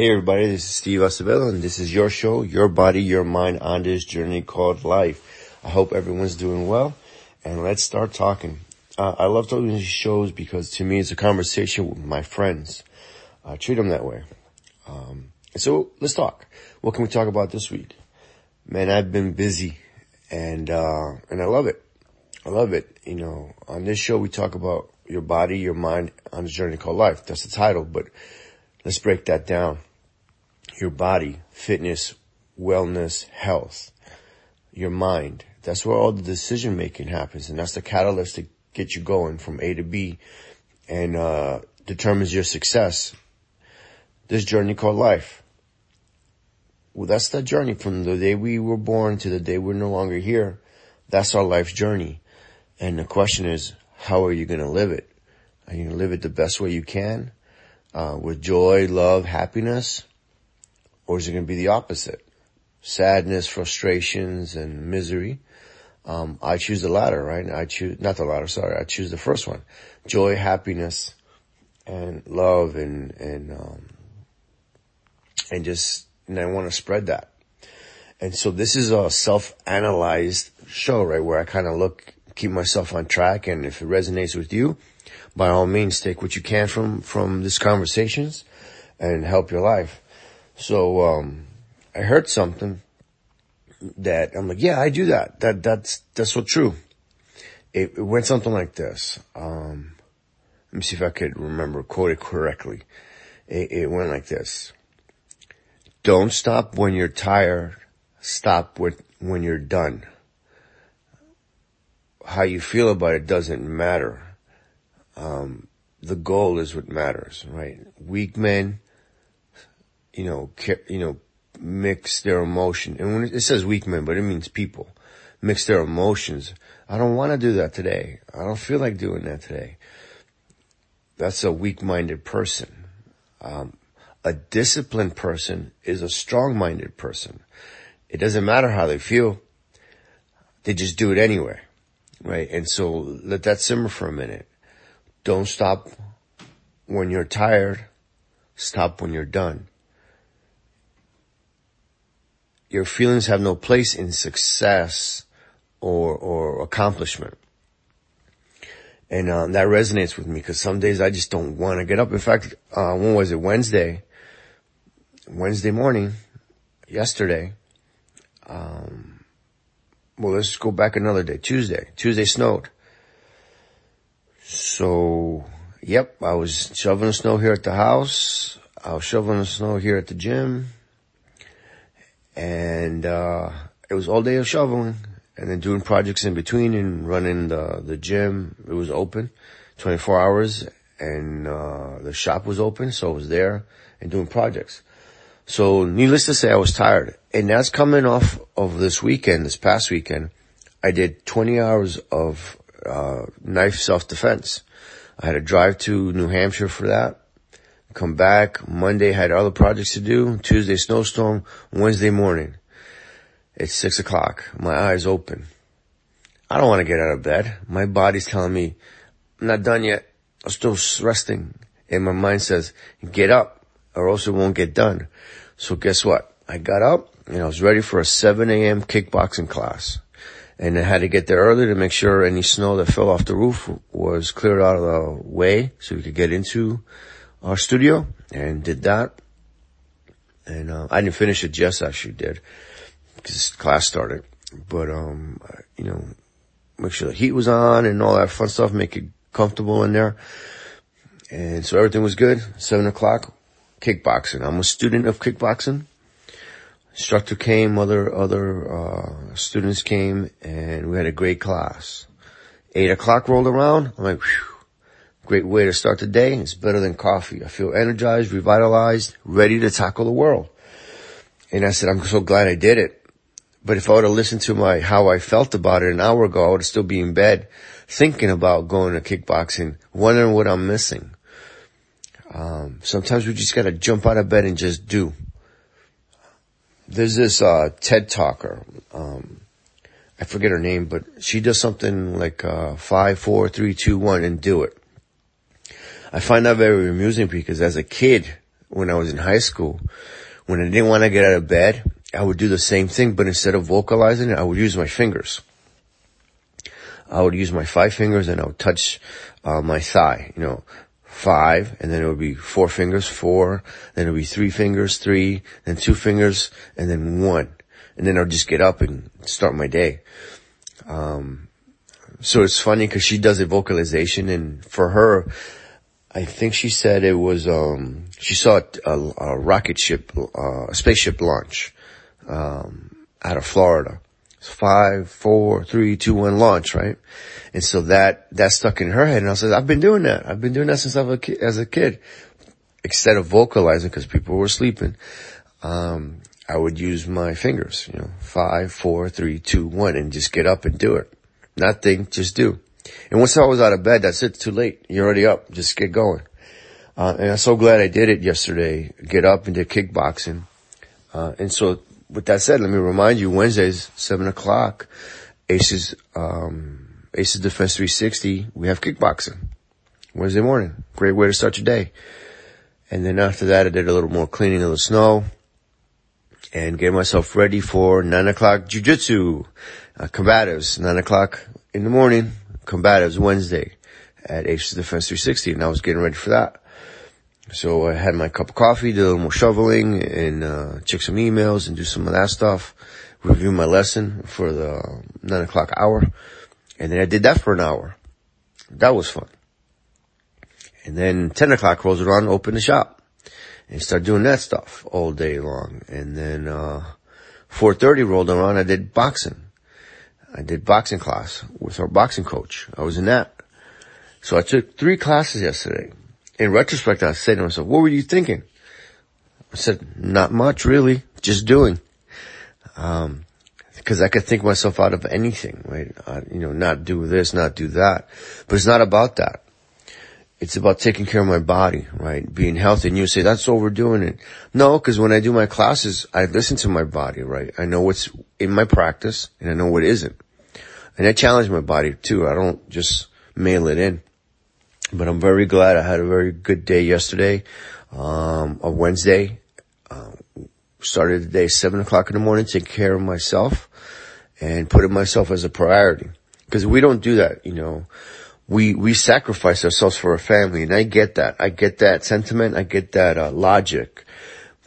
Hey everybody, this is Steve Acevedo and this is your show, your body, your mind on this journey called life. I hope everyone's doing well and let's start talking. Uh, I love doing these shows because to me it's a conversation with my friends. I treat them that way. Um, so let's talk. What can we talk about this week? Man, I've been busy and, uh, and I love it. I love it. You know, on this show we talk about your body, your mind on this journey called life. That's the title, but Let's break that down. Your body, fitness, wellness, health, your mind. That's where all the decision making happens and that's the catalyst to get you going from A to B and, uh, determines your success. This journey called life. Well, that's the journey from the day we were born to the day we're no longer here. That's our life's journey. And the question is, how are you going to live it? Are you going to live it the best way you can? uh, with joy, love, happiness? Or is it going to be the opposite? Sadness, frustrations, and misery. Um, I choose the latter, right? I choose, not the latter, sorry, I choose the first one. Joy, happiness, and love and, and, um, and just, and I want to spread that. And so this is a self-analyzed show, right? Where I kind of look, keep myself on track. And if it resonates with you, by all means take what you can from, from these conversations and help your life. So, um, I heard something that I'm like, yeah, I do that. That, that's, that's so true. It, it went something like this. Um, let me see if I could remember, quote it correctly. It, it went like this. Don't stop when you're tired. Stop with, when you're done. How you feel about it doesn't matter um, the goal is what matters, right? Weak men, you know, you know, mix their emotion. And when it says weak men, but it means people mix their emotions. I don't want to do that today. I don't feel like doing that today. That's a weak-minded person. Um, a disciplined person is a strong-minded person. It doesn't matter how they feel. They just do it anyway. Right. And so let that simmer for a minute. Don't stop when you're tired. Stop when you're done. Your feelings have no place in success or, or accomplishment. And, um, that resonates with me because some days I just don't want to get up. In fact, uh, when was it? Wednesday, Wednesday morning, yesterday, um, well, let's go back another day. Tuesday. Tuesday snowed. So, yep, I was shoveling snow here at the house. I was shoveling snow here at the gym. And, uh, it was all day of shoveling and then doing projects in between and running the, the gym. It was open 24 hours and, uh, the shop was open. So I was there and doing projects. So needless to say, I was tired and that's coming off of this weekend, this past weekend. I did 20 hours of uh, knife self-defense. I had to drive to New Hampshire for that. Come back. Monday had other projects to do. Tuesday snowstorm. Wednesday morning. It's six o'clock. My eyes open. I don't want to get out of bed. My body's telling me I'm not done yet. I'm still resting. And my mind says, get up or else it won't get done. So guess what? I got up and I was ready for a 7 a.m. kickboxing class and I had to get there early to make sure any snow that fell off the roof was cleared out of the way so we could get into our studio and did that. And, uh, I didn't finish it. Jess actually did because class started, but, um, you know, make sure the heat was on and all that fun stuff, make it comfortable in there. And so everything was good. Seven o'clock, kickboxing. I'm a student of kickboxing instructor came, other, other, uh, students came and we had a great class. Eight o'clock rolled around. I'm like, great way to start the day. It's better than coffee. I feel energized, revitalized, ready to tackle the world. And I said, I'm so glad I did it. But if I would have listened to my, how I felt about it an hour ago, I would still be in bed thinking about going to kickboxing, wondering what I'm missing. Um, sometimes we just gotta jump out of bed and just do there's this uh, TED talker. Um, I forget her name, but she does something like uh, five, four, three, two, one, and do it. I find that very amusing because as a kid, when I was in high school. When I didn't want to get out of bed, I would do the same thing, but instead of vocalizing it, I would use my fingers. I would use my five fingers and I would touch uh, my thigh, you know, five, and then it would be four fingers, four, then it would be three fingers, three, then two fingers, and then one. And then I would just get up and start my day. Um, so it's funny because she does a vocalization and for her, I think she said it was, um, she saw a, a rocket ship, uh, a spaceship launch, um, out of Florida. Five, four, three, two, one launch, right? And so that, that stuck in her head. And I said, I've been doing that. I've been doing that since I was a kid, as a kid. Instead of vocalizing because people were sleeping, um, I would use my fingers, you know, five, four, three, two, one, and just get up and do it. Not think, just do. And once I was out of bed, that's it. Too late. You're already up. Just get going. Uh, and I'm so glad I did it yesterday. Get up and did kickboxing. Uh, and so with that said, let me remind you, Wednesdays, seven o'clock, Aces, um, Aces Defense 360, we have kickboxing. Wednesday morning. Great way to start your day. And then after that, I did a little more cleaning of the snow and get myself ready for nine o'clock jujitsu, uh, combatives, nine o'clock in the morning, combatives Wednesday at Aces Defense 360. And I was getting ready for that. So I had my cup of coffee, did a little more shoveling and, uh, check some emails and do some of that stuff, review my lesson for the nine o'clock hour. And then I did that for an hour. That was fun. And then 10 o'clock rolls around, open the shop and start doing that stuff all day long. And then, uh, 4.30 rolled around, I did boxing. I did boxing class with our boxing coach. I was in that. So I took three classes yesterday in retrospect, I said to myself, what were you thinking? I said, not much really, just doing. Um, cause I could think myself out of anything, right? Uh, you know, not do this, not do that. But it's not about that. It's about taking care of my body, right? Being healthy. And you say, that's overdoing it. No, cause when I do my classes, I listen to my body, right? I know what's in my practice and I know what isn't. And I challenge my body too. I don't just mail it in. But I'm very glad I had a very good day yesterday, um, on Wednesday. Uh, started the day seven o'clock in the morning, taking care of myself and putting myself as a priority. Cause we don't do that, you know. We, we sacrifice ourselves for our family and I get that. I get that sentiment. I get that, uh, logic.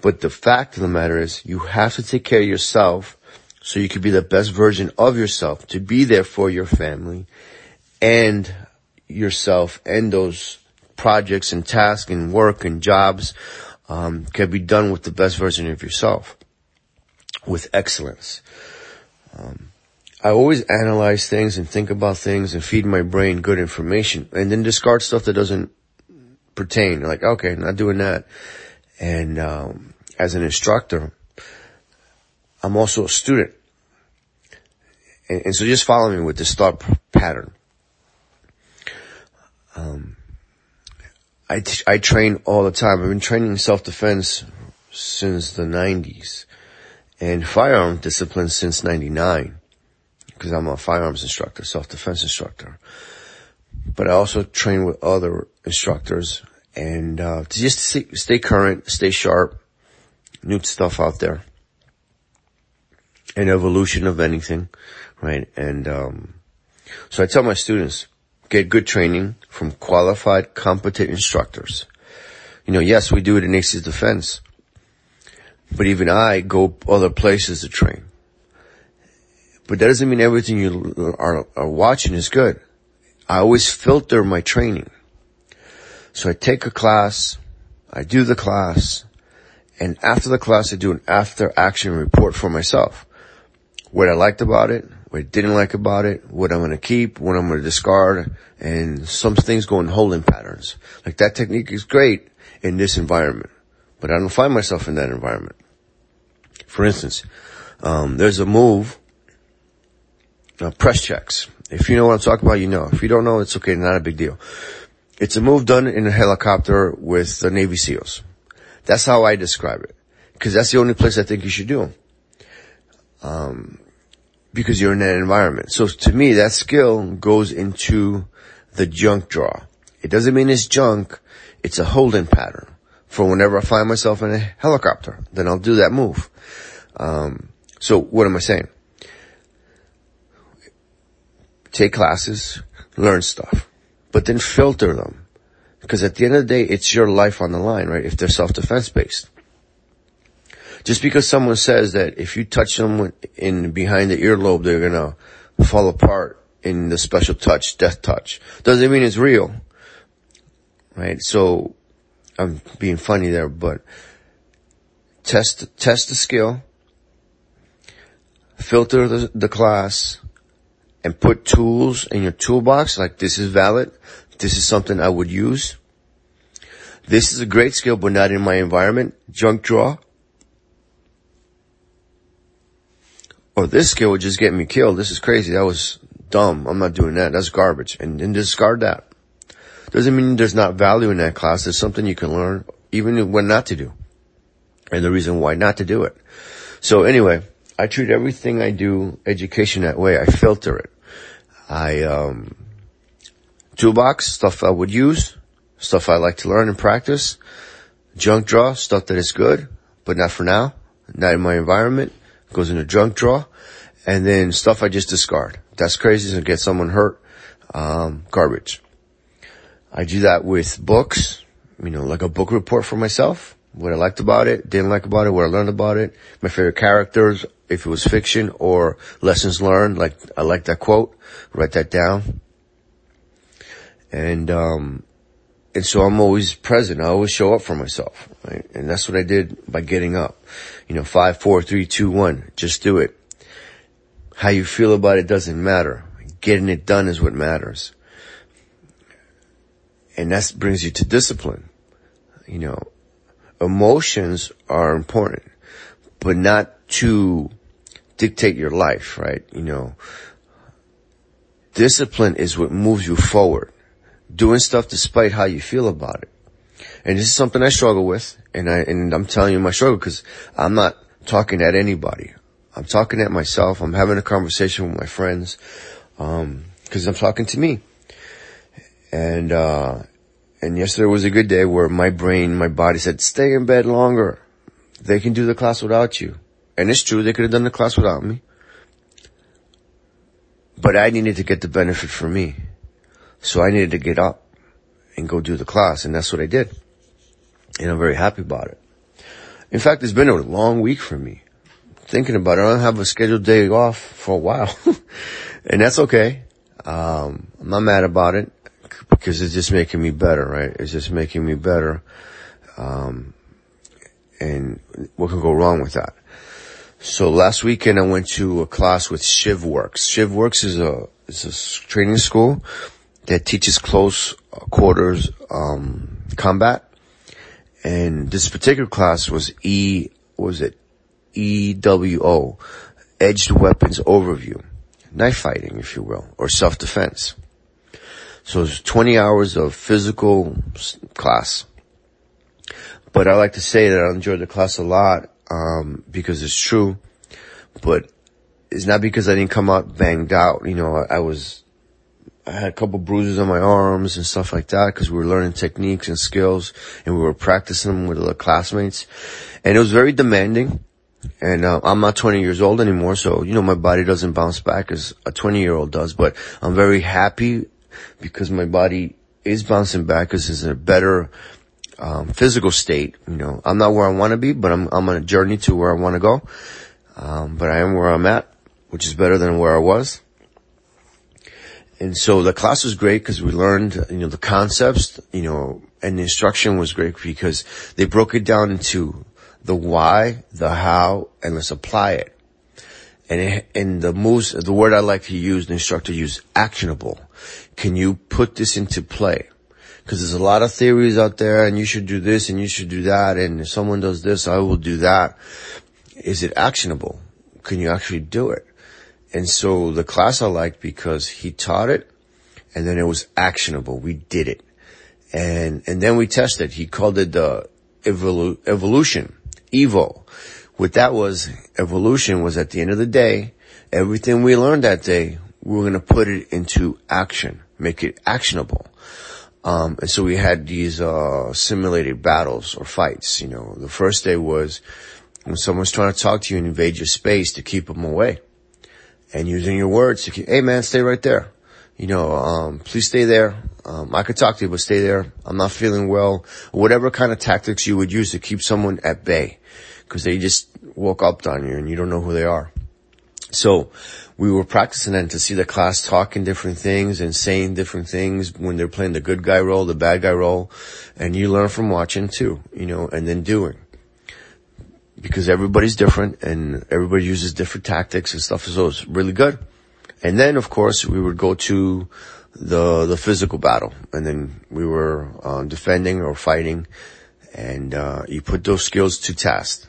But the fact of the matter is you have to take care of yourself so you can be the best version of yourself to be there for your family and yourself and those projects and tasks and work and jobs um, can be done with the best version of yourself, with excellence. Um, I always analyze things and think about things and feed my brain good information and then discard stuff that doesn't pertain. Like, okay, not doing that. And um, as an instructor, I'm also a student. And, and so just follow me with this thought pattern. Um, I, t- I train all the time. I've been training self-defense since the 90s and firearm discipline since 99 because I'm a firearms instructor, self-defense instructor. But I also train with other instructors and, uh, to just stay, stay current, stay sharp, new stuff out there. An evolution of anything, right? And, um, so I tell my students, get good training from qualified, competent instructors. You know, yes, we do it in Aces Defense, but even I go other places to train. But that doesn't mean everything you are, are watching is good. I always filter my training. So I take a class, I do the class, and after the class I do an after action report for myself. What I liked about it, what I didn't like about it, what I'm to keep, what I'm to discard, and some things go in holding patterns. Like that technique is great in this environment, but I don't find myself in that environment. For instance, um, there's a move, uh, press checks. If you know what I'm talking about, you know. If you don't know, it's okay, not a big deal. It's a move done in a helicopter with the Navy SEALs. That's how I describe it. Cause that's the only place I think you should do them. Um, because you're in that environment. So to me, that skill goes into the junk draw. It doesn't mean it's junk. It's a holding pattern for whenever I find myself in a helicopter. Then I'll do that move. Um, so what am I saying? Take classes, learn stuff, but then filter them. Because at the end of the day, it's your life on the line, right? If they're self-defense based. Just because someone says that if you touch someone in behind the earlobe, they're gonna fall apart in the special touch, death touch, doesn't mean it's real. Right? So, I'm being funny there, but test, test the skill, filter the, the class, and put tools in your toolbox, like this is valid, this is something I would use. This is a great skill, but not in my environment. Junk draw. Or oh, this skill would just get me killed. This is crazy. That was dumb. I'm not doing that. That's garbage. And, and discard that. Doesn't mean there's not value in that class. There's something you can learn, even when not to do. And the reason why not to do it. So anyway, I treat everything I do education that way. I filter it. I, um, toolbox, stuff I would use, stuff I like to learn and practice, junk draw, stuff that is good, but not for now, not in my environment, goes in a junk draw, and then stuff I just discard. That's crazy, gonna get someone hurt, um, garbage. I do that with books, you know, like a book report for myself, what I liked about it, didn't like about it, what I learned about it, my favorite characters, if it was fiction or lessons learned, like I like that quote, write that down. And, um, and so I'm always present. I always show up for myself, right? And that's what I did by getting up. You know, five, four, three, two, one. Just do it. How you feel about it doesn't matter. Getting it done is what matters. And that brings you to discipline. You know, emotions are important, but not to dictate your life, right? You know, discipline is what moves you forward. Doing stuff despite how you feel about it. And this is something I struggle with, and I, and I'm telling you my struggle because I'm not talking at anybody. I'm talking at myself. I'm having a conversation with my friends, um, cause I'm talking to me. And, uh, and yesterday was a good day where my brain, my body said, stay in bed longer. They can do the class without you. And it's true, they could have done the class without me. But I needed to get the benefit for me. So I needed to get up and go do the class, and that's what I did. And I'm very happy about it. In fact, it's been a long week for me. Thinking about it, I don't have a scheduled day off for a while. and that's okay. Um, I'm not mad about it because it's just making me better, right? It's just making me better. Um, and what can go wrong with that? So last weekend I went to a class with ShivWorks. ShivWorks is a, is a training school that teaches close quarters, um, combat. And this particular class was E, was it? EWO, Edged Weapons Overview. Knife fighting, if you will, or self-defense. So it's 20 hours of physical class. But I like to say that I enjoyed the class a lot, um, because it's true, but it's not because I didn't come out banged out. You know, I, I was, I had a couple bruises on my arms and stuff like that because we were learning techniques and skills and we were practicing them with the classmates. And it was very demanding. And uh, I'm not 20 years old anymore, so you know my body doesn't bounce back as a 20 year old does. But I'm very happy because my body is bouncing back because it's a better um, physical state. You know, I'm not where I want to be, but I'm I'm on a journey to where I want to go. Um, but I am where I'm at, which is better than where I was. And so the class was great because we learned, you know, the concepts, you know, and the instruction was great because they broke it down into the why, the how, and let's apply it. And, it, and the moves, the word I like to use, the instructor use, actionable. Can you put this into play? Cause there's a lot of theories out there and you should do this and you should do that. And if someone does this, I will do that. Is it actionable? Can you actually do it? And so the class I liked because he taught it and then it was actionable. We did it. And, and then we tested. He called it the evolu- evolution, Evo. What that was, evolution was at the end of the day, everything we learned that day, we we're going to put it into action, make it actionable. Um, and so we had these, uh, simulated battles or fights, you know. The first day was when someone's trying to talk to you and invade your space to keep them away. And using your words to keep, hey man, stay right there. You know, um, please stay there. Um, I could talk to you, but stay there. I'm not feeling well. Whatever kind of tactics you would use to keep someone at bay. Cause they just woke up on you and you don't know who they are. So we were practicing and to see the class talking different things and saying different things when they're playing the good guy role, the bad guy role. And you learn from watching too, you know, and then doing. Because everybody's different and everybody uses different tactics and stuff. So it's really good. And then of course we would go to the, the physical battle and then we were uh, defending or fighting and, uh, you put those skills to test.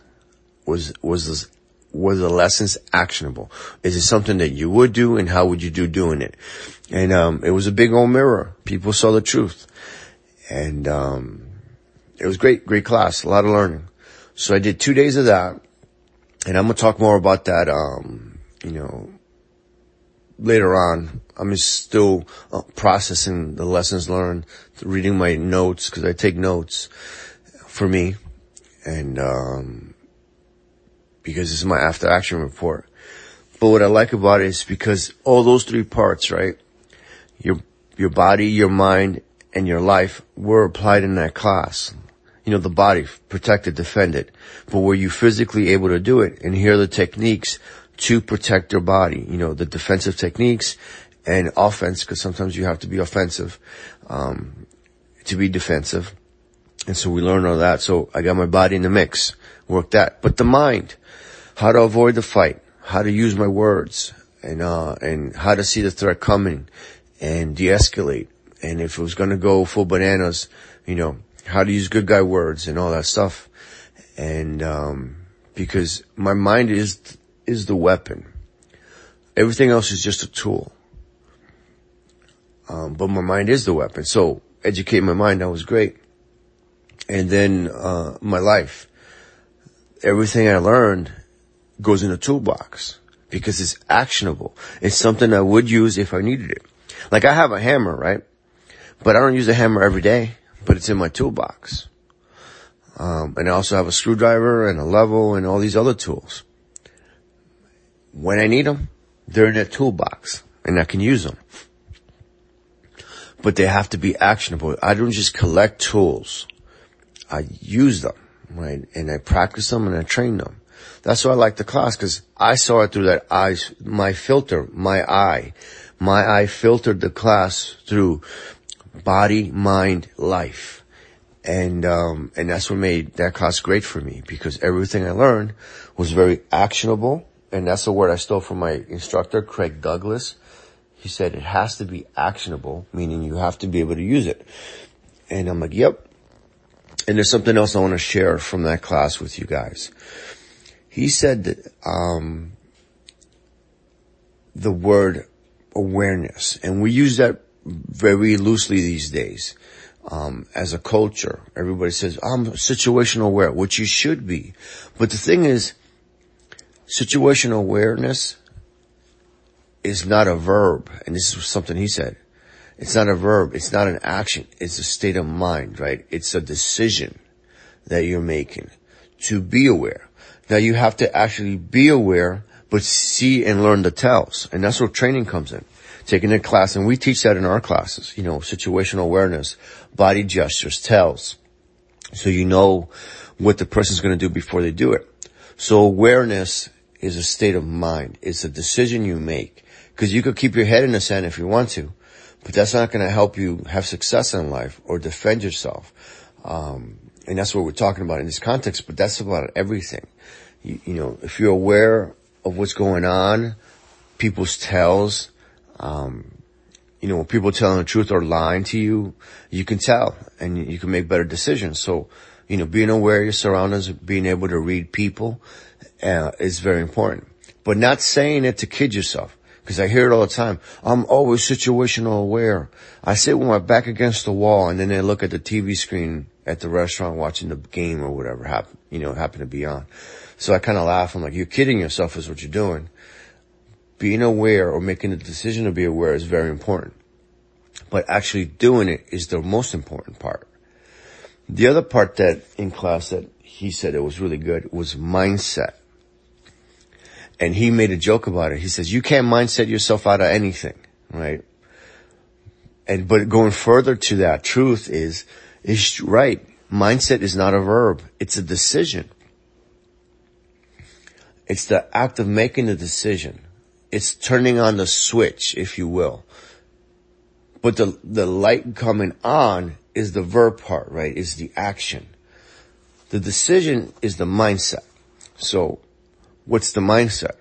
Was, was were the lessons actionable? Is it something that you would do and how would you do doing it? And, um, it was a big old mirror. People saw the truth and, um, it was great, great class, a lot of learning. So I did two days of that and I'm going to talk more about that, um, you know, later on. I'm still uh, processing the lessons learned, reading my notes because I take notes for me and, um, because this is my after action report. But what I like about it is because all those three parts, right? Your, your body, your mind, and your life were applied in that class. You know, the body, protect it, defend it. But were you physically able to do it? And here are the techniques to protect your body. You know, the defensive techniques and offense, because sometimes you have to be offensive, um, to be defensive. And so we learned all that. So I got my body in the mix, worked that. But the mind, how to avoid the fight, how to use my words, and uh, and how to see the threat coming, and de-escalate. And if it was going to go full bananas, you know, how to use good guy words and all that stuff. And um, because my mind is is the weapon. Everything else is just a tool. Um, but my mind is the weapon. So educate my mind. That was great. And then, uh, my life, everything I learned goes in a toolbox because it's actionable. It's something I would use if I needed it. Like I have a hammer, right? But I don't use a hammer every day, but it's in my toolbox. Um, and I also have a screwdriver and a level and all these other tools. When I need them, they're in that toolbox and I can use them. But they have to be actionable. I don't just collect tools. I use them, right? And I practice them and I train them. That's why I like the class because I saw it through that eyes, my filter, my eye. My eye filtered the class through body, mind, life. And, um, and that's what made that class great for me because everything I learned was very actionable. And that's the word I stole from my instructor, Craig Douglas. He said it has to be actionable, meaning you have to be able to use it. And I'm like, yep. And there's something else I want to share from that class with you guys. He said that, um, the word awareness, and we use that very loosely these days. Um, as a culture, everybody says, I'm situational aware, which you should be. But the thing is, situational awareness is not a verb. And this is something he said. It's not a verb. It's not an action. It's a state of mind, right? It's a decision that you're making to be aware. Now you have to actually be aware, but see and learn the tells. And that's where training comes in. Taking a class, and we teach that in our classes, you know, situational awareness, body gestures, tells. So you know what the person's to do before they do it. So awareness is a state of mind. It's a decision you make. Cause you could keep your head in the sand if you want to, but that's not to help you have success in life or defend yourself. Um, and that's what we're talking about in this context, but that's about everything. You, you know, if you're aware of what's going on, people's tells, um, you know, when people telling the truth or lying to you, you can tell and you can make better decisions. So, you know, being aware of your surroundings, being able to read people, uh, is very important, but not saying it to kid yourself. Cause I hear it all the time. I'm always situational aware. I sit with my back against the wall and then I look at the TV screen at the restaurant watching the game or whatever happened, you know, happen to be on. So I kind of laugh. I'm like, you're kidding yourself is what you're doing. Being aware or making the decision to be aware is very important. but actually doing it is the most important part. The other part that in class that he said it was really good was mindset. And he made a joke about it. He says, you can't mindset yourself out of anything, right? And, but going further to that truth is, is right. Mindset is not a verb. It's a decision. It's the act of making the decision. It's turning on the switch, if you will. But the, the light coming on is the verb part, right? Is the action. The decision is the mindset. So what's the mindset?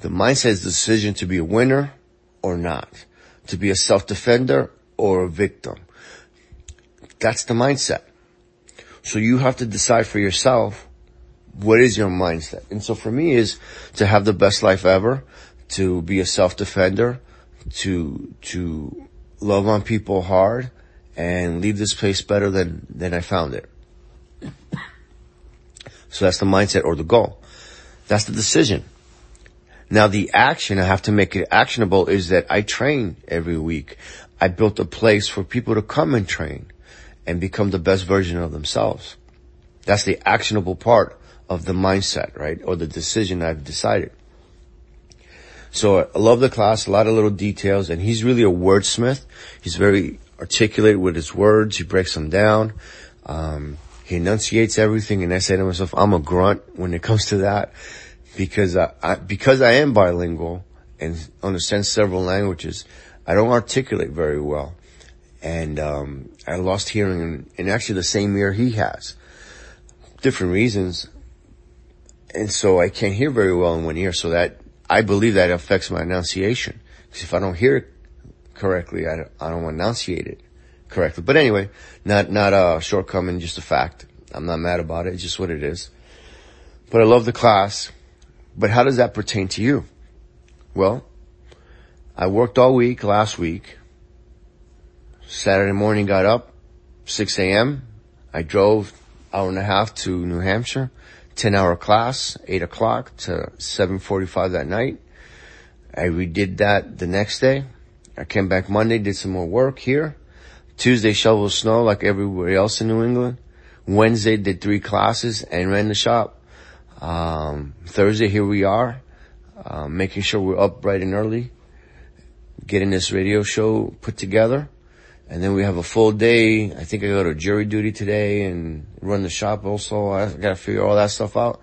The mindset is the decision to be a winner or not, to be a self-defender or a victim. That's the mindset. So you have to decide for yourself what is your mindset? And so for me is to have the best life ever, to be a self-defender, to, to love on people hard and leave this place better than, than I found it. So that's the mindset or the goal. That's the decision. Now the action, I have to make it actionable is that I train every week. I built a place for people to come and train and become the best version of themselves. That's the actionable part of the mindset, right? Or the decision I've decided. So I love the class, a lot of little details, and he's really a wordsmith. He's very articulate with his words. He breaks them down. Um, he enunciates everything, and I say to myself, I'm a grunt when it comes to that because I, I because I am bilingual and understand several languages. I don't articulate very well, and um, I lost hearing in, in actually the same ear he has. Different reasons and so I can't hear very well in one ear. So that I believe that affects my enunciation. Because if I don't hear it correctly, I don't, I don't enunciate it correctly. But anyway, not not a shortcoming, just a fact. I'm not mad about it. It's just what it is. But I love the class. But how does that pertain to you? Well, I worked all week last week. Saturday morning got up, 6 a.m. I drove hour and a half to New Hampshire. 10 hour class, 8 o'clock to 7.45 that night. I redid that the next day. I came back Monday, did some more work here. Tuesday shoveled snow like everywhere else in New England. Wednesday did three classes and ran the shop. Um, Thursday here we are, uh, making sure we're up bright and early, getting this radio show put together. And then we have a full day. I think I go to jury duty today and run the shop also. I gotta figure all that stuff out.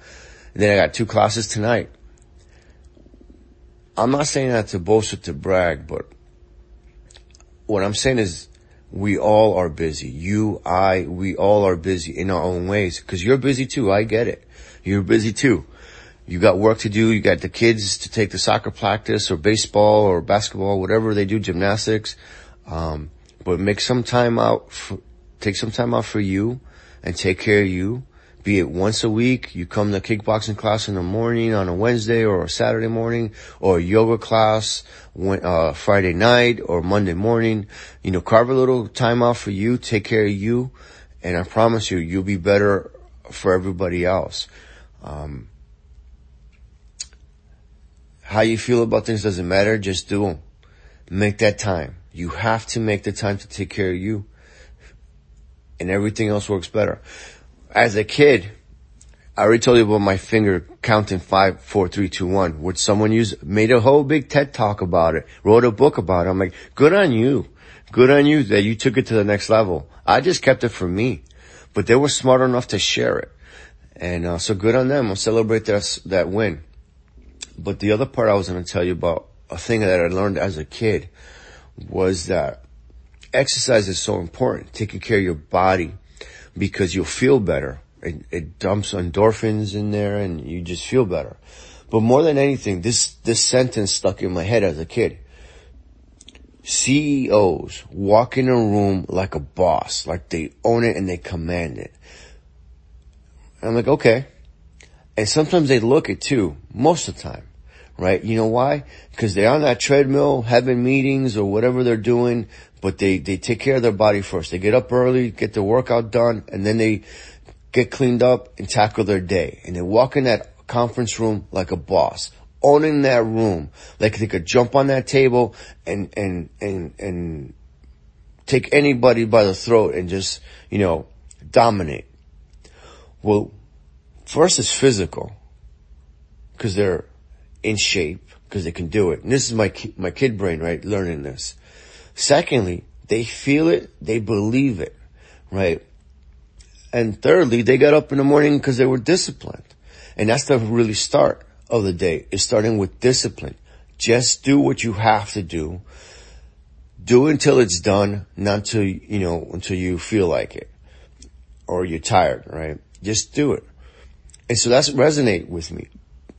And then I got two classes tonight. I'm not saying that to boast or to brag, but what I'm saying is we all are busy. You, I, we all are busy in our own ways. Cause you're busy too. I get it. You're busy too. You got work to do. You got the kids to take the soccer practice or baseball or basketball, whatever they do, gymnastics. Um, but make some time out, for, take some time out for you and take care of you. Be it once a week, you come to kickboxing class in the morning on a Wednesday or a Saturday morning or yoga class, uh, Friday night or Monday morning. You know, carve a little time out for you, take care of you, and I promise you, you'll be better for everybody else. Um, how you feel about things doesn't matter, just do them. Make that time. You have to make the time to take care of you and everything else works better. As a kid, I already told you about my finger counting five, four, three, two, one, which someone used, made a whole big TED talk about it, wrote a book about it. I'm like, good on you. Good on you that you took it to the next level. I just kept it for me, but they were smart enough to share it. And, uh, so good on them. I'll celebrate that, that win. But the other part I was going to tell you about a thing that I learned as a kid was that exercise is so important, taking care of your body because you'll feel better. It, it dumps endorphins in there and you just feel better. But more than anything, this, this sentence stuck in my head as a kid. CEOs walk in a room like a boss, like they own it and they command it. And I'm like, okay. And sometimes they look it too, most of the time right? You know why? Because they're on that treadmill, having meetings or whatever they're doing, but they, they take care of their body first. They get up early, get their workout done, and then they get cleaned up and tackle their day. And they walk in that conference room like a boss, owning that room. Like they could jump on that table and, and, and, and take anybody by the throat and just, you know, dominate. Well, first it's physical because they're in shape because they can do it. And this is my, my kid brain, right? Learning this. Secondly, they feel it. They believe it, right? And thirdly, they got up in the morning because they were disciplined. And that's the really start of the day is starting with discipline. Just do what you have to do. Do until it's done, not until, you know, until you feel like it or you're tired, right? Just do it. And so that's resonate with me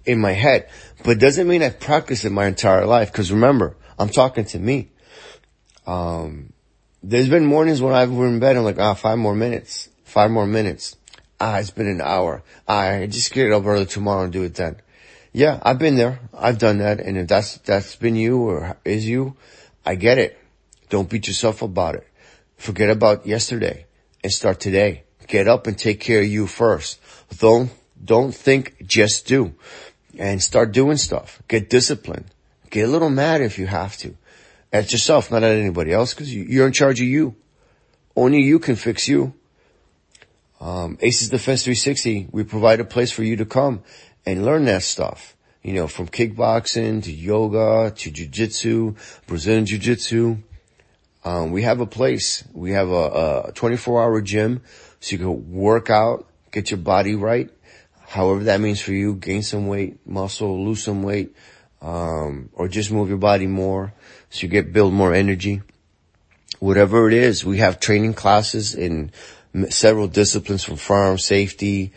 in my head, but it doesn't mean I practice it my entire life. Cause remember, I'm talking to me. Um, there's been mornings when I've been in bed, and I'm like, ah, five more minutes, five more minutes. Ah, it's been an hour. Ah, I just get up early tomorrow and do it then. Yeah, I've been there. I've done that. And if that's, that's been you or is you, I get it. Don't beat yourself about it. Forget about yesterday and start today. Get up and take care of you first. Don't, don't think, just do. And start doing stuff. Get disciplined. Get a little mad if you have to. At yourself, not at anybody else, because you're in charge of you. Only you can fix you. Um, Aces Defense 360, we provide a place for you to come and learn that stuff. You know, from kickboxing to yoga to jujitsu, Brazilian jiu-jitsu. Um, we have a place. We have a, a 24 hour gym so you can work out, get your body right. However that means for you, gain some weight, muscle, lose some weight, um, or just move your body more so you get, build more energy. Whatever it is, we have training classes in several disciplines from firearm safety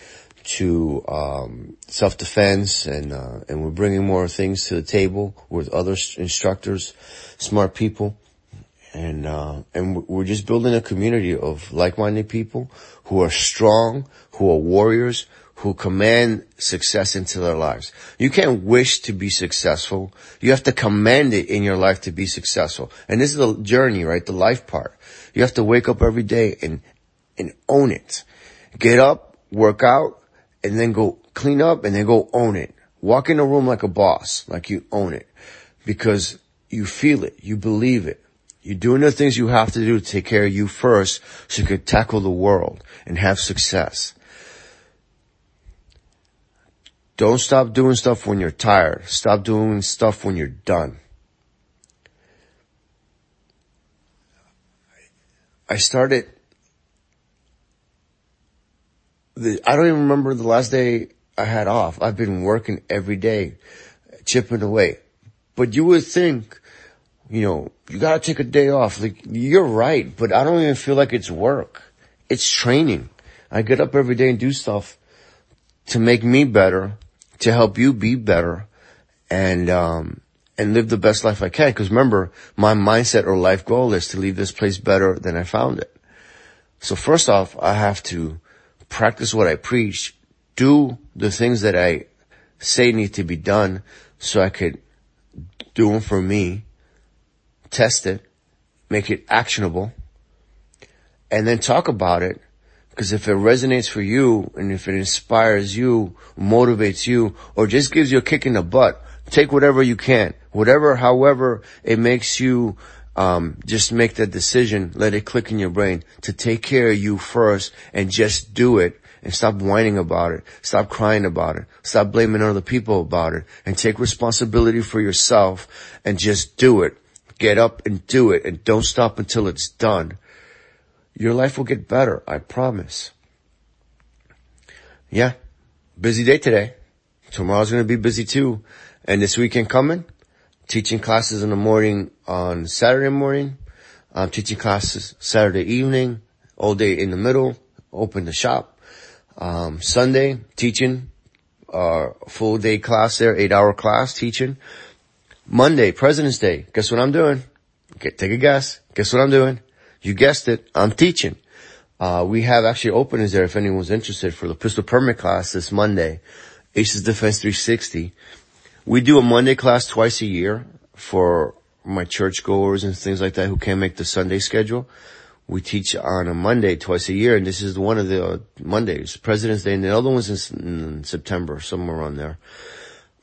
to um, self-defense, and uh, and we're bringing more things to the table with other instructors, smart people, and uh, and we're just building a community of like-minded people who are strong, who are warriors, who command success into their lives. You can't wish to be successful. You have to command it in your life to be successful. And this is the journey, right? The life part. You have to wake up every day and and own it. Get up, work out, and then go clean up and then go own it. Walk in a room like a boss, like you own it because you feel it. You believe it. You're doing the things you have to do to take care of you first so you can tackle the world and have success. Don't stop doing stuff when you're tired. Stop doing stuff when you're done. I started the, I don't even remember the last day I had off. I've been working every day, chipping away. But you would think, you know, you gotta take a day off. Like, you're right, but I don't even feel like it's work. It's training. I get up every day and do stuff to make me better, to help you be better, and, um, and live the best life I can. Cause remember, my mindset or life goal is to leave this place better than I found it. So first off, I have to practice what I preach, do the things that I say need to be done so I could do them for me, test it, make it actionable, and then talk about it. Because if it resonates for you and if it inspires you, motivates you, or just gives you a kick in the butt, take whatever you can. Whatever, however it makes you um, just make that decision, let it click in your brain to take care of you first and just do it and stop whining about it. Stop crying about it. Stop blaming other people about it and take responsibility for yourself and just do it. Get up and do it and don't stop until it's done. Your life will get better. I promise. Yeah. Busy day today. Tomorrow's going to be busy too. And this weekend coming, teaching classes in the morning on Saturday morning. I'm teaching classes Saturday evening, all day in the middle, open the shop. Um, Sunday, teaching, uh, full day class there, eight hour class teaching. Monday, President's Day. Guess what I'm doing? Get, take a guess. Guess what I'm doing? You guessed it. I'm teaching. Uh, we have actually openings there if anyone's interested for the pistol permit class this Monday. Aces Defense 360. We do a Monday class twice a year for my church goers and things like that who can't make the Sunday schedule. We teach on a Monday twice a year, and this is one of the Mondays, President's Day, and the other one's in September, somewhere around there.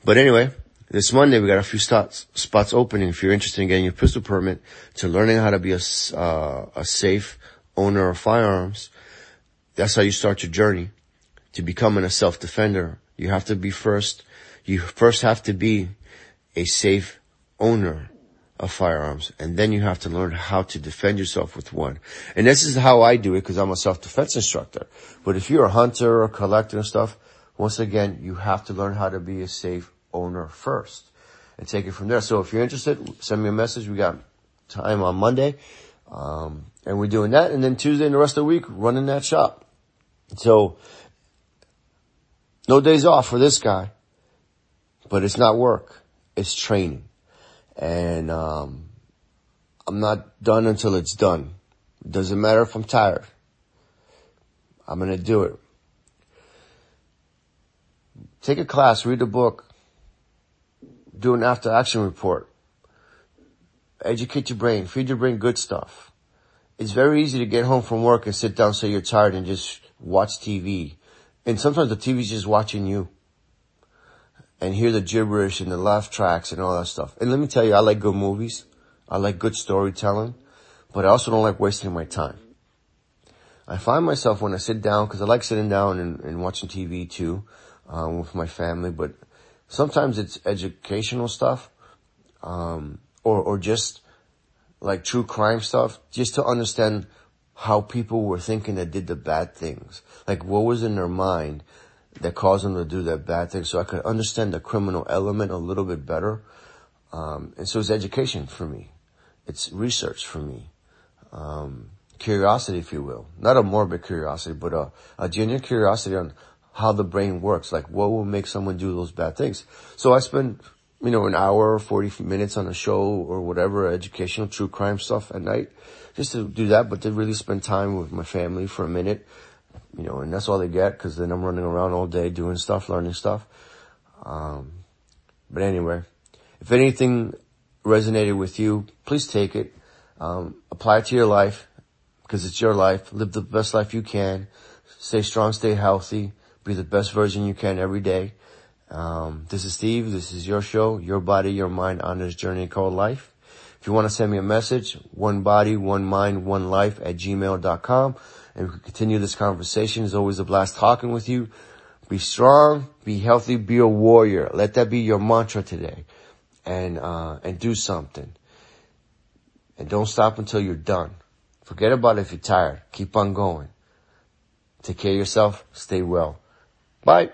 But anyway, this Monday we got a few spots, spots opening if you're interested in getting your pistol permit to learning how to be a, uh, a safe owner of firearms. That's how you start your journey to becoming a self-defender. You have to be first, you first have to be a safe owner of firearms and then you have to learn how to defend yourself with one. And this is how I do it because I'm a self-defense instructor. But if you're a hunter or collector and stuff, once again, you have to learn how to be a safe owner first and take it from there. So if you're interested, send me a message. We got time on Monday. Um, and we're doing that. And then Tuesday and the rest of the week, running that shop. So no days off for this guy, but it's not work. It's training. And, um, I'm not done until it's done. It doesn't matter if I'm tired. I'm going to do it. Take a class, read a book, do an after action report. Educate your brain, feed your brain good stuff. It's very easy to get home from work and sit down say you're tired and just watch TV. And sometimes the TV's just watching you. And hear the gibberish and the laugh tracks and all that stuff. And let me tell you, I like good movies. I like good storytelling, but I also don't like wasting my time. I find myself when I sit down, cause I like sitting down and, and watching TV too um, with my family, but sometimes it's educational stuff, um, or, or just like true crime stuff, just to understand how people were thinking that did the bad things. Like what was in their mind that caused them to do that bad thing so I could understand the criminal element a little bit better. Um, and so it's education for me. It's research for me. Um, curiosity, if you will. Not a morbid curiosity, but a, a genuine curiosity on how the brain works. Like what will make someone do those bad things? So I spend, you know, an hour, or 40 minutes on a show or whatever, educational true crime stuff at night just to do that, but to really spend time with my family for a minute, you know, and that's all they get because then I'm running around all day doing stuff, learning stuff. Um, but anyway, if anything resonated with you, please take it, um, apply it to your life because it's your life. Live the best life you can. Stay strong, stay healthy. Be the best version you can every day. Um, this is Steve. This is your show, your body, your mind on this journey called life. If you want to send me a message, one body, one mind, one life at gmail.com and we can continue this conversation. It's always a blast talking with you. Be strong, be healthy, be a warrior. Let that be your mantra today and, uh, and do something. And don't stop until you're done. Forget about it if you're tired. Keep on going. Take care of yourself. Stay well. Bye.